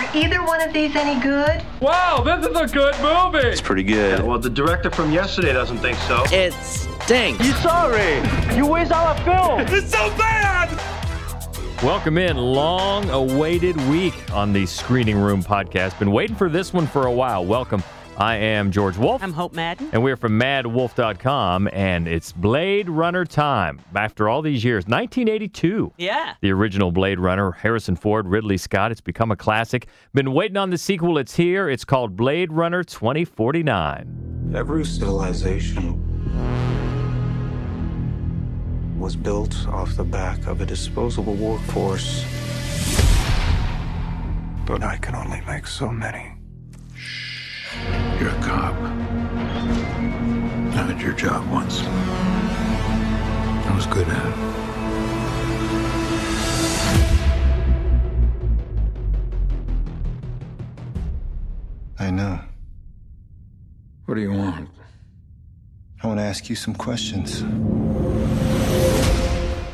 Are either one of these any good? Wow, this is a good movie. It's pretty good. Well, the director from yesterday doesn't think so. It stinks. You sorry? You waste our film. It's so bad. Welcome in. Long awaited week on the Screening Room podcast. Been waiting for this one for a while. Welcome. I am George Wolf. I'm Hope Madden. And we're from madwolf.com, and it's Blade Runner time. After all these years, 1982. Yeah. The original Blade Runner, Harrison Ford, Ridley Scott. It's become a classic. Been waiting on the sequel. It's here. It's called Blade Runner 2049. Every civilization was built off the back of a disposable workforce. But I can only make so many. You're a cop. I did your job once. I was good at it. I know. What do you want? I want to ask you some questions.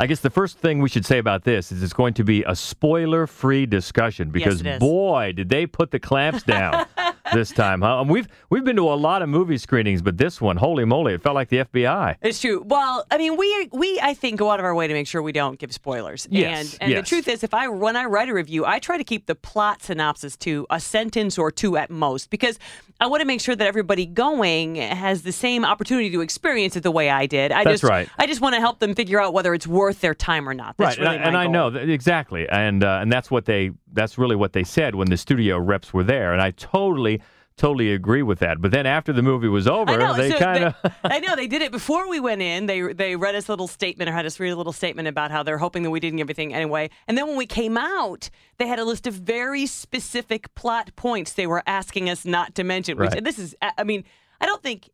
I guess the first thing we should say about this is it's going to be a spoiler free discussion because it is. boy, did they put the clamps down this time. Huh? And we've we've been to a lot of movie screenings, but this one, holy moly, it felt like the FBI. It's true. Well, I mean, we we I think go out of our way to make sure we don't give spoilers. Yes, And and yes. the truth is, if I when I write a review, I try to keep the plot synopsis to a sentence or two at most because I want to make sure that everybody going has the same opportunity to experience it the way I did. I That's just right. I just want to help them figure out whether it's worth their time or not. That's right, really and, I, and I know that, exactly, and uh, and that's what they that's really what they said when the studio reps were there, and I totally totally agree with that. But then after the movie was over, know. they so kind of. I know they did it before we went in. They they read us a little statement or had us read a little statement about how they're hoping that we didn't give everything anyway. And then when we came out, they had a list of very specific plot points they were asking us not to mention. Which Right. and this is, I mean, I don't think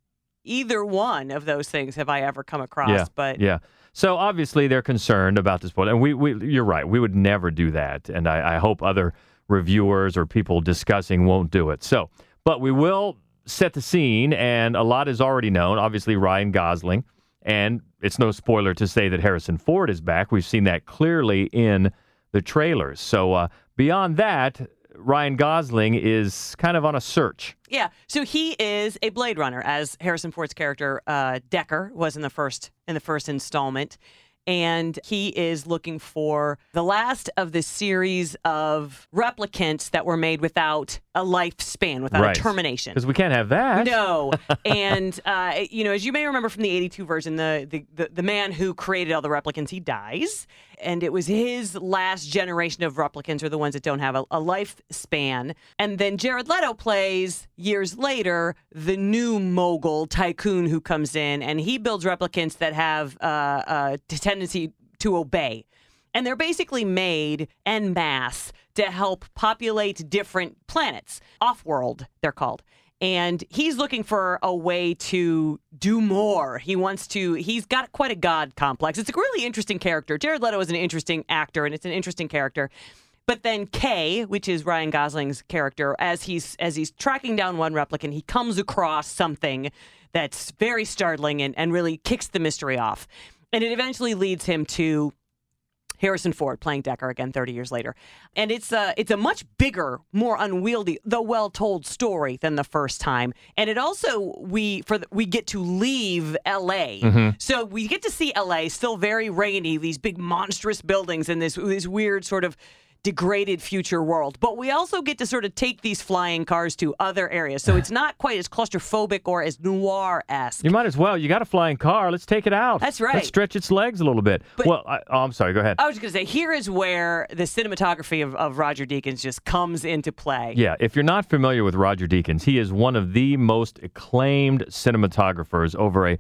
either one of those things have I ever come across. yeah, But yeah. So obviously they're concerned about this spoiler, and we, we you're right, we would never do that, and I, I hope other reviewers or people discussing won't do it. So, but we will set the scene, and a lot is already known. Obviously, Ryan Gosling, and it's no spoiler to say that Harrison Ford is back. We've seen that clearly in the trailers. So uh, beyond that, Ryan Gosling is kind of on a search. Yeah, so he is a Blade Runner, as Harrison Ford's character uh, Deckard was in the first in the first installment, and he is looking for the last of the series of replicants that were made without a lifespan, without Right. a termination. Because we can't have that. No, and uh, you know, as you may remember from the '82 version, the, the the the man who created all the replicants he dies, and it was his last generation of replicants are the ones that don't have a, a lifespan. And then Jared Leto plays years later the new mogul tycoon who comes in, and he builds replicants that have uh, a tendency to obey. And they're basically made en masse to help populate different planets. Off world, they're called. And he's looking for a way to do more. He wants to, he's got quite a God complex. It's a really interesting character. Jared Leto is an interesting actor, and it's an interesting character. But then Kay, which is Ryan Gosling's character, as he's as he's tracking down one replicant, he comes across something that's very startling and, and really kicks the mystery off. And it eventually leads him to Harrison Ford playing Deckard again 30 years later. And it's a, it's a much bigger, more unwieldy, though well told story than the first time. And it also, we for the, we get to leave LA. Mm-hmm. So we get to see LA still very rainy, these big monstrous buildings and this, this weird sort of degraded future world. But we also get to sort of take these flying cars to other areas. So it's not quite as claustrophobic or as noir esque. You might as well. You got a flying car. Let's take it out. That's right. Let's stretch its legs a little bit. But- well, I, oh, I'm sorry. Go ahead. I was just going to say, here is where the cinematography of, of Roger Deakins just comes into play. Yeah, if you're not familiar with Roger Deakins, he is one of the most acclaimed cinematographers over a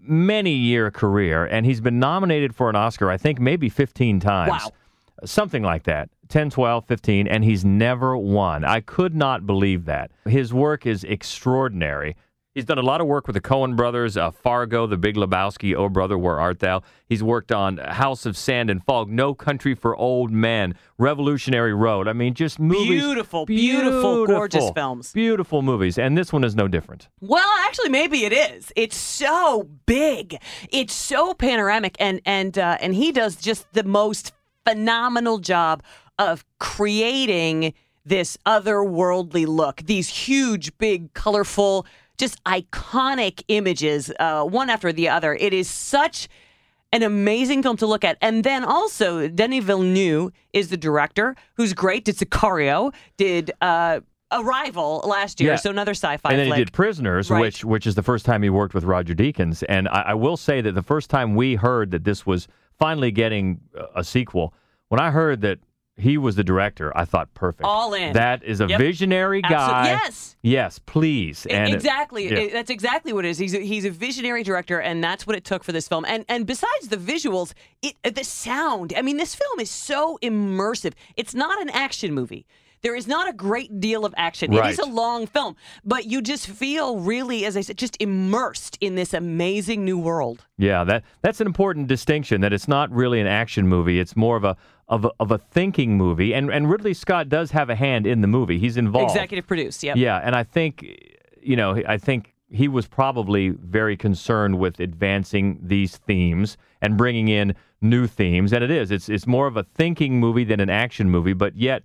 many year career, and he's been nominated for an Oscar, I think, maybe 15 times. Wow. Something like that 10, 12, 15, and he's never won. I could not believe that. His work is extraordinary. He's done a lot of work with the Coen brothers, uh, Fargo, The Big Lebowski, Oh Brother, Where Art Thou? He's worked on House of Sand and Fog, No Country for Old Men, Revolutionary Road. I mean, just movies. Beautiful, beautiful, gorgeous films. Beautiful movies. And this one is no different. Well, actually, maybe it is. It's so big. It's so panoramic, and and uh, and he does just the most phenomenal job of creating this otherworldly look, these huge, big, colorful, just iconic images, uh, one after the other. It is such an amazing film to look at. And then also, Denis Villeneuve is the director, who's great. Did Sicario, did uh, Arrival last year, Yeah. so another sci-fi and then flick. he did Prisoners, Right. which which is the first time he worked with Roger Deakins. And I, I will say that the first time we heard that this was finally getting a- a sequel, when I heard that he was the director, I thought perfect. All in. That is a Yep. visionary guy. yes. Yes, please. And it- exactly. yeah. E- That's exactly what it is. He's a, he's a visionary director, and that's what it took for this film. And and besides the visuals, it the sound. I mean, this film is so immersive. It's not an action movie. There is not a great deal of action. It is a long film, but you just feel really, as I said, just immersed in this amazing new world. Yeah, that that's an important distinction. That it's not really an action movie. It's more of a of a, of a thinking movie. And and Ridley Scott does have a hand in the movie. He's involved. Executive produced. Yep. Yeah, and I think, you know, I think he was probably very concerned with advancing these themes and bringing in new themes. And it is. It's it's more of a thinking movie than an action movie. But yet,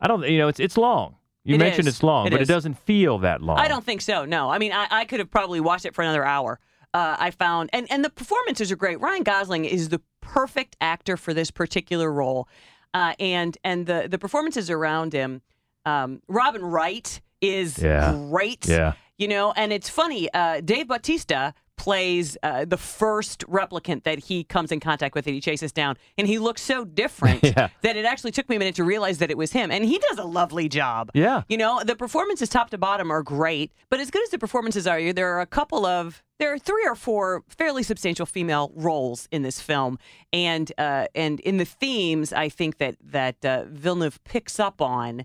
I don't. You know, it's it's long. You It mentioned is. it's long, It but is. it doesn't feel that long. I don't think so. No, I mean, I, I could have probably watched it for another hour. Uh, I found, and and the performances are great. Ryan Gosling is the perfect actor for this particular role, uh, and and the the performances around him. Um, Robin Wright is Yeah. great. Yeah. You know, and it's funny. Uh, Dave Bautista plays uh, the first replicant that he comes in contact with and he chases down, and he looks so different Yeah. that it actually took me a minute to realize that it was him. And he does a lovely job. Yeah. You know, the performances top to bottom are great, but as good as the performances are, there are a couple of there are three or four fairly substantial female roles in this film, and uh, and in the themes, I think that that uh, Villeneuve picks up on.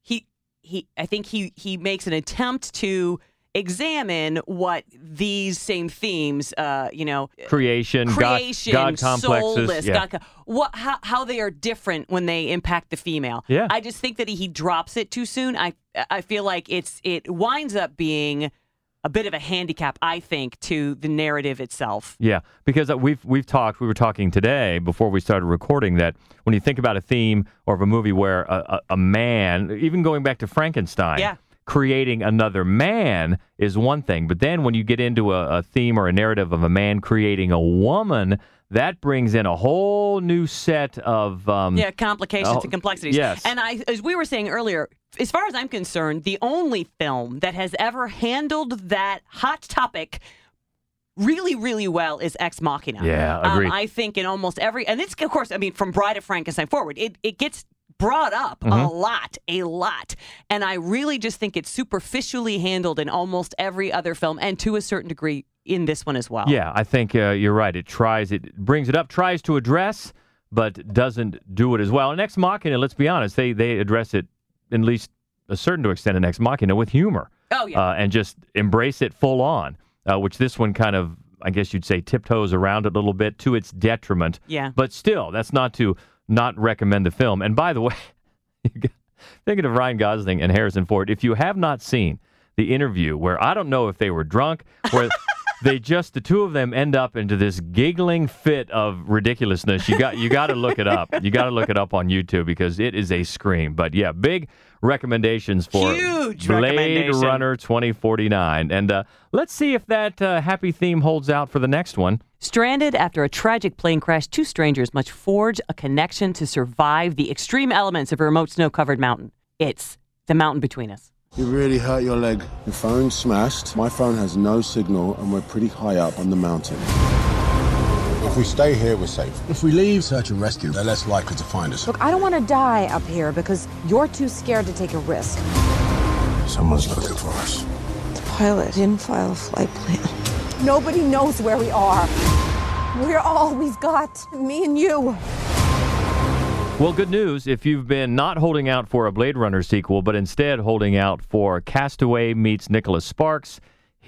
He he, I think he he makes an attempt to examine what these same themes, uh, you know, Creation, creation, God, complexes. soulless, yeah. God, what, how, how they are different when they impact the female. Yeah. I just think that he drops it too soon. I I feel like it's it winds up being a bit of a handicap. I think to the narrative itself. Yeah, because uh, we've we've talked. We were talking today before we started recording that when you think about a theme or of a movie where a, a, a man, even going back to Frankenstein, Yeah. Creating another man is one thing, but then when you get into a, a theme or a narrative of a man creating a woman, that brings in a whole new set of um, Yeah, complications and complexities. yes. And I, as we were saying earlier, as far as I'm concerned, the only film that has ever handled that hot topic really, really well is Ex Machina. Yeah, Um. I think in almost every, and it's of course, I mean, from Bride of Frankenstein forward, it it gets brought up Mm-hmm. a lot, a lot, and I really just think it's superficially handled in almost every other film, and to a certain degree in this one as well. Yeah, I think uh, you're right. It tries, it brings it up, tries to address, but doesn't do it as well. And Ex Machina, let's be honest, they they address it at least a certain to extent in Ex Machina with humor. Oh, yeah. uh, and just embrace it full on. Uh, which this one kind of, I guess you'd say, tiptoes around it a little bit to its detriment. Yeah. But still, that's not to not recommend the film. And by the way, thinking of Ryan Gosling and Harrison Ford, if you have not seen the interview where I don't know if they were drunk, where they just the two of them end up into this giggling fit of ridiculousness. You got you got to look it up. You got to look it up on YouTube because it is a scream. But yeah, big recommendations for Huge Blade. Runner 2049. And uh, let's see if that uh, happy theme holds out for the next one. Stranded after a tragic plane crash, two strangers must forge a connection to survive the extreme elements of a remote snow covered mountain. It's the mountain between us. You really hurt your leg. Your phone's smashed. My phone has no signal, and we're pretty high up on the mountain. If we stay here, we're safe. If we leave, search and rescue, they're less likely to find us. Look, I don't want to die up here because you're too scared to take a risk. Someone's looking for us. The pilot didn't file a flight plan. Nobody knows where we are. We're all we've got, me and you. Well, good news if you've been not holding out for a Blade Runner sequel, but instead holding out for Castaway meets Nicholas Sparks,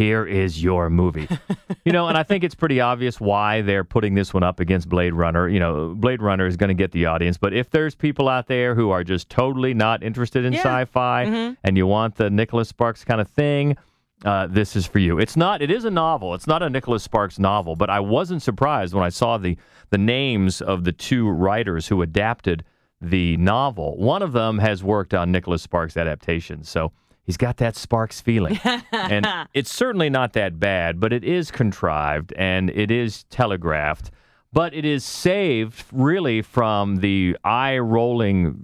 here is your movie. you know, and I think it's pretty obvious why they're putting this one up against Blade Runner. You know, Blade Runner is going to get the audience, but if there's people out there who are just totally not interested in Yeah. sci-fi and you want the Nicholas Sparks kind of thing, uh, this is for you. It's not. It is a novel. It's not a Nicholas Sparks novel, but I wasn't surprised when I saw the the names of the two writers who adapted the novel. One of them has worked on Nicholas Sparks adaptations, so he's got that Sparks feeling. and it's certainly not that bad, but it is contrived and it is telegraphed. But it is saved really from the eye rolling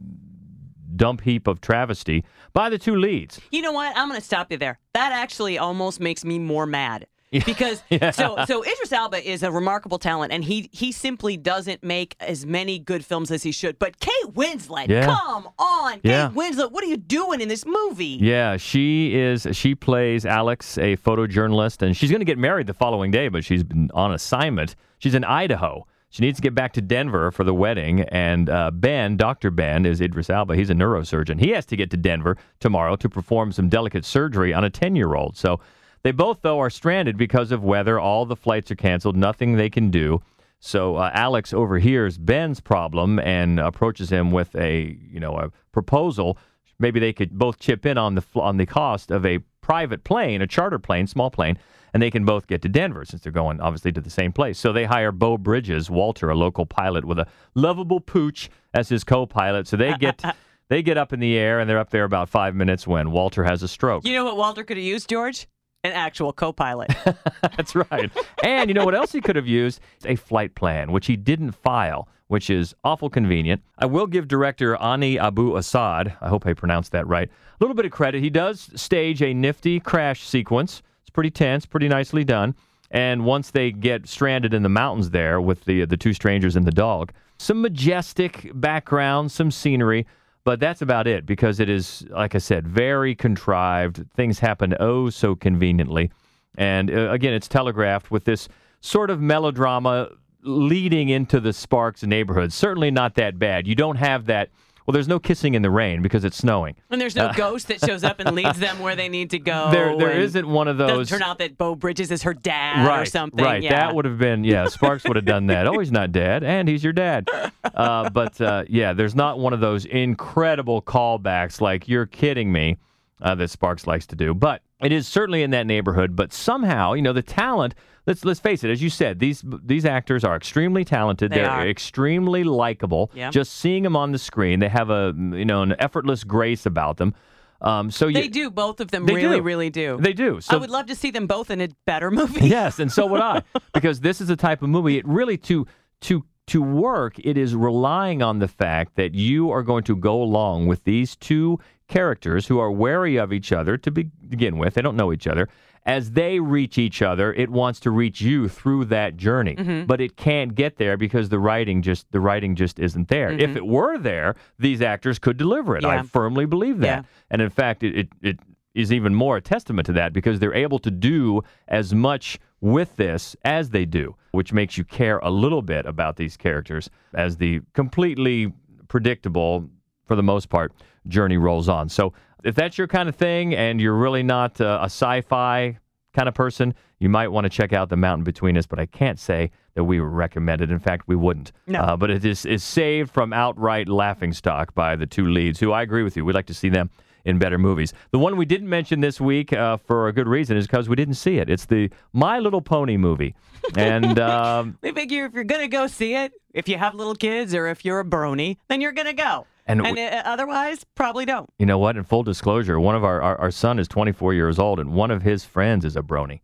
dump heap of travesty by the two leads. You know what? I'm going to stop you there. That actually almost makes me more mad. Because Yeah. so so Idris Elba is a remarkable talent, and he he simply doesn't make as many good films as he should. But Kate Winslet, Yeah. come on. Kate Winslet, what are you doing in this movie? Yeah, she is. She plays Alex, a photojournalist, and she's going to get married the following day, but she's been on assignment. She's in Idaho. She needs to get back to Denver for the wedding, and uh, Ben, Dr. Ben, is Idris Elba. He's a neurosurgeon. He has to get to Denver tomorrow to perform some delicate surgery on a 10 year old. So they both, though, are stranded because of weather. All the flights are canceled, nothing they can do. So uh, Alex overhears Ben's problem and approaches him with a, you know, a proposal. Maybe they could both chip in on the on the cost of a private plane, a charter plane, small plane, and they can both get to Denver since they're going obviously to the same place. So they hire Beau Bridges, Walter, a local pilot with a lovable pooch as his co-pilot. So they get they get up in the air and they're up there about five minutes when Walter has a stroke. You know what Walter could have used, George? An actual co-pilot. That's right. and you know what else he could have used? A flight plan, which he didn't file, which is awful convenient. I will give director Hany Abu-Assad, I hope I pronounced that right, a little bit of credit. He does stage a nifty crash sequence. It's pretty tense, pretty nicely done. And once they get stranded in the mountains there with the the two strangers and the dog, some majestic background, some scenery, but that's about it because it is, like I said, very contrived. Things happen oh so conveniently. And uh, again, it's telegraphed with this sort of melodrama leading into the Sparks neighborhood. Certainly not that bad. You don't have that. Well, there's no kissing in the rain because it's snowing. And there's no ghost that shows up and leads them where they need to go. There, there isn't one of those. turn out that Beau Bridges is her dad right, or something. Right, Yeah. that would have been yeah. Sparks would have done that. Oh, he's not dad, and he's your dad. Uh, but uh, yeah, there's not one of those incredible callbacks like you're kidding me uh, that Sparks likes to do. But it is certainly in that neighborhood. But somehow, you know, the talent. Let's let's face it. As you said, these these actors are extremely talented. They They're are. extremely likable. Yeah. Just seeing them on the screen, they have a you know an effortless grace about them. Um, so They do. Both of them They really, do. really do. They do. I would love to see them both in a better movie. Yes, and so would I, because this is a type of movie. It really to to to work. It is relying on the fact that you are going to go along with these two characters who are wary of each other to be, begin with. They don't know each other. As they reach each other, it wants to reach you through that journey, Mm-hmm. but it can't get there because the writing just the writing just isn't there. If it were there, these actors could deliver it. I Mm-hmm. Firmly believe that. Yeah. And in fact, it, it, it is even more a testament to that because they're able to do as much with this as they do, which makes you care a little bit about these characters as the completely predictable, for the most part, journey rolls on. So if that's your kind of thing and you're really not uh, a sci fi kind of person, you might want to check out The Mountain Between Us, but I can't say that we recommend it. In fact, we wouldn't. No. Uh, but it is, is saved from outright laughing stock by the two leads, who I agree with you. We'd like to see them in better movies. The one we didn't mention this week uh, for a good reason is because we didn't see it. It's the My Little Pony movie. And um, We figure if you're gonna go see it, if you have little kids or if you're a brony, then you're gonna go. And And, we- otherwise, probably don't. you know what? In full disclosure, one of our, our, our son is 24 years old, and one of his friends is a brony.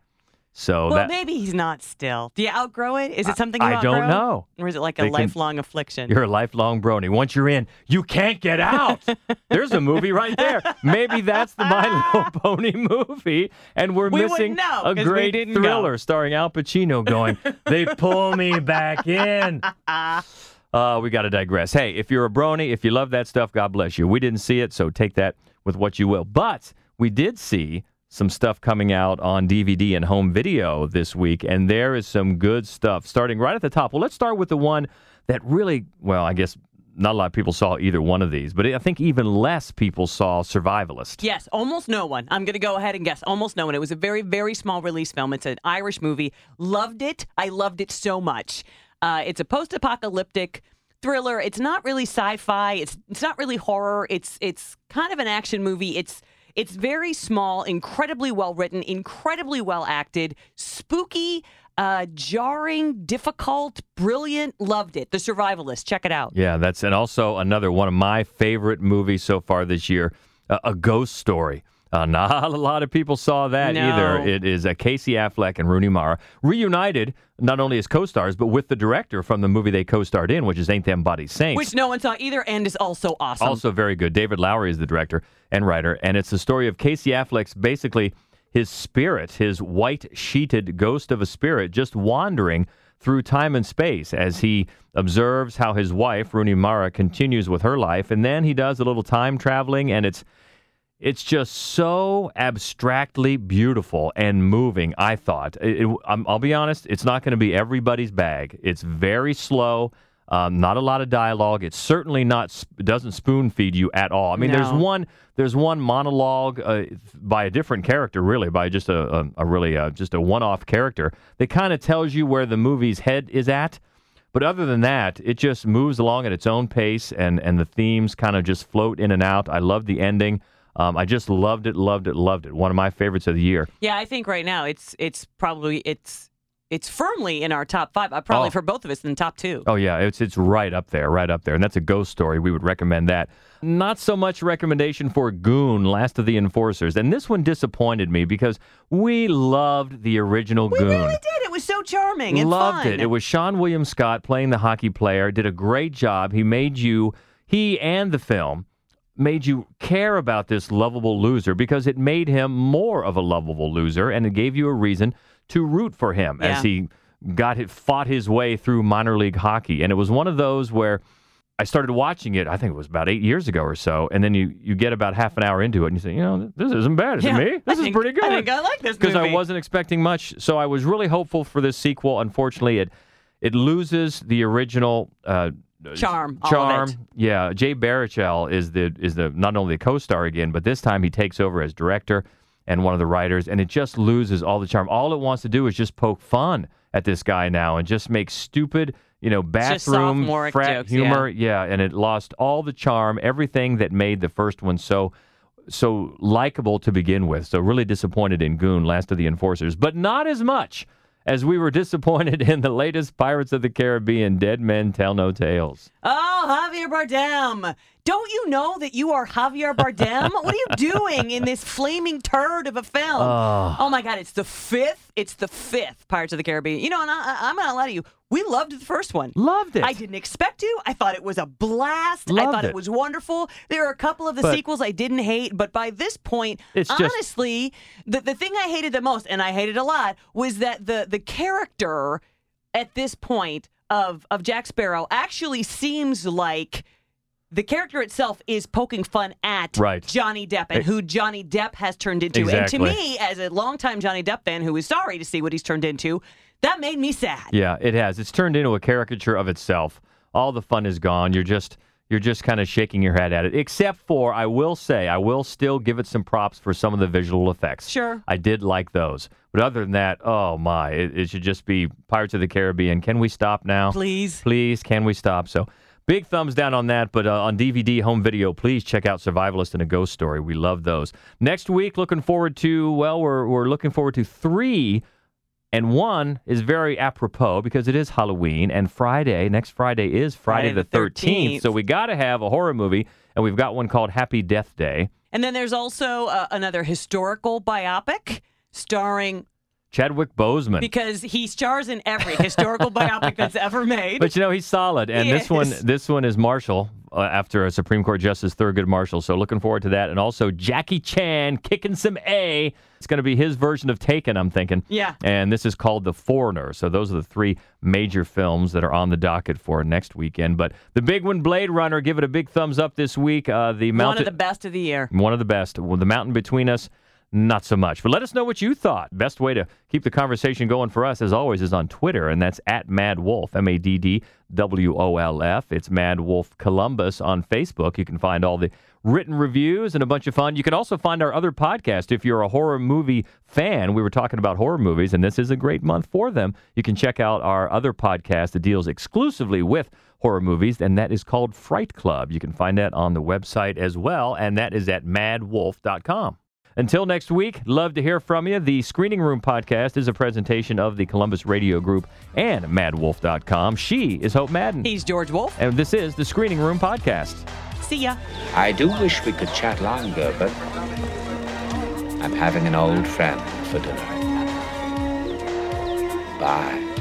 So Well, that maybe he's not still. Do you outgrow it? Is it something you I don't know. Or is it like a They can- lifelong affliction? You're a lifelong brony. Once you're in, you can't get out. There's a movie right there. Maybe that's the My Little Pony movie, and we're We missing know, a great go. thriller starring Al Pacino going, "They pull me back in." Uh, we got to digress. Hey, if you're a brony, if you love that stuff, God bless you. We didn't see it, so take that with what you will. But we did see some stuff coming out on DVD and home video this week, and there is some good stuff starting right at the top. Well, let's start with the one that really, well, I guess not a lot of people saw either one of these, but I think even less people saw Survivalist. Yes, almost no one. I'm going to go ahead and guess almost no one. It was a very, very small release film. It's an Irish movie. Loved it. I loved it so much. Uh, it's a post-apocalyptic thriller. It's not really sci-fi. It's it's not really horror. It's it's kind of an action movie. It's it's very small, incredibly well written, incredibly well acted, spooky. Uh, jarring, difficult, brilliant. Loved it. The Survivalist. Check it out. Yeah, that's and also another one of my favorite movies so far this year, uh, A Ghost Story. Uh, not a lot of people saw that No. either. It is uh, Casey Affleck and Rooney Mara reunited, not only as co-stars, but with the director from the movie they co-starred in, which is Ain't Them Body Saints. Which no one saw either and is also awesome. Also very good. David Lowery is the director and writer, and it's the story of Casey Affleck's basically his spirit, his white sheeted ghost of a spirit, just wandering through time and space as he observes how his wife Rooney Mara continues with her life, and then he does a little time traveling, and it's it's just so abstractly beautiful and moving. I thought. It, it- I'm- I'll be honest. It's not going to be everybody's bag. It's very slow. Um, not a lot of dialogue. It's certainly not. sp- doesn't spoon feed you at all. I mean, there's one. There's one monologue uh, by a different character, really, by just a, a, a really uh, just a one-off character that kind of tells you where the movie's head is at. But other than that, it just moves along at its own pace, and and the themes kind of just float in and out. I love the ending. Um, I just loved it, loved it, loved it. One of my favorites of the year. Yeah, I think right now it's it's probably it's it's firmly in our top five. Uh, probably Oh. for both of us in the top two. Oh yeah, it's it's right up there, right up there, and that's a ghost story. We would recommend that. Not so much recommendation for Goon, Last of the Enforcers, and this one disappointed me because we loved the original We Goon. We really did. It was so charming and Loved fun. it. It was Seann William Scott playing the hockey player. Did a great job. He made you, he and the film made you care about this lovable loser because it made him more of a lovable loser and it gave you a reason to root for him as he got it, fought his way through minor league hockey. And it was one of those where I started watching it, I think it was about eight years ago or so, and then you, you get about half an hour into it and you say, you know, this isn't bad. Yeah, it me? I This is think- pretty good I think I like this because I wasn't expecting much. So I was really hopeful for this sequel. Unfortunately, it it loses the original uh, Charm, Charm, yeah. Jay Baruchel is the is the not only the co-star again, but this time he takes over as director and one of the writers, and it just loses all the charm. All it wants to do is just poke fun at this guy now and just make stupid, you know, bathroom frat jokes, humor. Yeah, and it lost all the charm, everything that made the first one so so likable to begin with. So really disappointed in Goon, Last of the Enforcers, but not as much as we were disappointed in the latest Pirates of the Caribbean, Dead Men Tell No Tales. Oh, Javier Bardem. Don't you know that you are Javier Bardem? what are you doing in this flaming turd of a film? Oh. Oh my God, it's the fifth. It's the fifth Pirates of the Caribbean. You know, and I, I'm not lie to you. We loved the first one. Loved it. I didn't expect to. I thought it was a blast. Loved I thought it. it. was wonderful. There are a couple of the But- sequels I didn't hate, but by this point, It's just- honestly, the, the thing I hated the most, and I hated a lot, was that the the character at this point of of Jack Sparrow actually seems like the character itself is poking fun at Right. Johnny Depp and who Johnny Depp has turned into. Exactly. And to me, as a longtime Johnny Depp fan who is sorry to see what he's turned into, that made me sad. Yeah, it has. It's turned into a caricature of itself. All the fun is gone. You're just you're just kind of shaking your head at it. Except for I will say, I will still give it some props for some of the visual effects. Sure. I did like those. But other than that, oh my, it, it should just be Pirates of the Caribbean. Can we stop now? Please. Please, can we stop? So big thumbs down on that. But uh, on DVD, home video, please check out Survivalist and a Ghost Story. We love those. Next week, looking forward to, well, we're, we're looking forward to three. And one is very apropos because it is Halloween, and Friday, next Friday is Friday, Friday the the 13th. 13th. So we got to have a horror movie, and we've got one called Happy Death Day. And then there's also uh, another historical biopic starring Chadwick Boseman. because he stars in every historical biopic that's ever made. But you know he's solid, and He this one, this one is Marshall uh, after a Supreme Court Justice Thurgood Marshall. So looking forward to that, and also Jackie Chan kicking some A. It's going to be his version of Taken, I'm thinking. Yeah. And this is called The Foreigner. So those are the three major films that are on the docket for next weekend. But the big one, Blade Runner, give it a big thumbs up this week. Uh, the One of the best of the year. one of the best. Well, the mountain between us, not so much. But let us know what you thought. Best way to keep the conversation going for us, as always, is on Twitter, and that's at Mad Wolf, M A D D W O L F. It's Mad Wolf Columbus on Facebook. You can find all the written reviews and a bunch of fun. You can also find our other podcast if you're a horror movie fan. We were talking about horror movies, and this is a great month for them. You can check out our other podcast that deals exclusively with horror movies, and that is called Fright Club. You can find that on the website as well, and that is at madwolf.com. Until next week, love to hear from you. The Screening Room podcast is a presentation of the Columbus Radio Group and MadWolf.com. She is Hope Madden. He's George Wolf. And this is the Screening Room podcast. See ya. I do wish we could chat longer, but I'm having an old friend for dinner. Bye.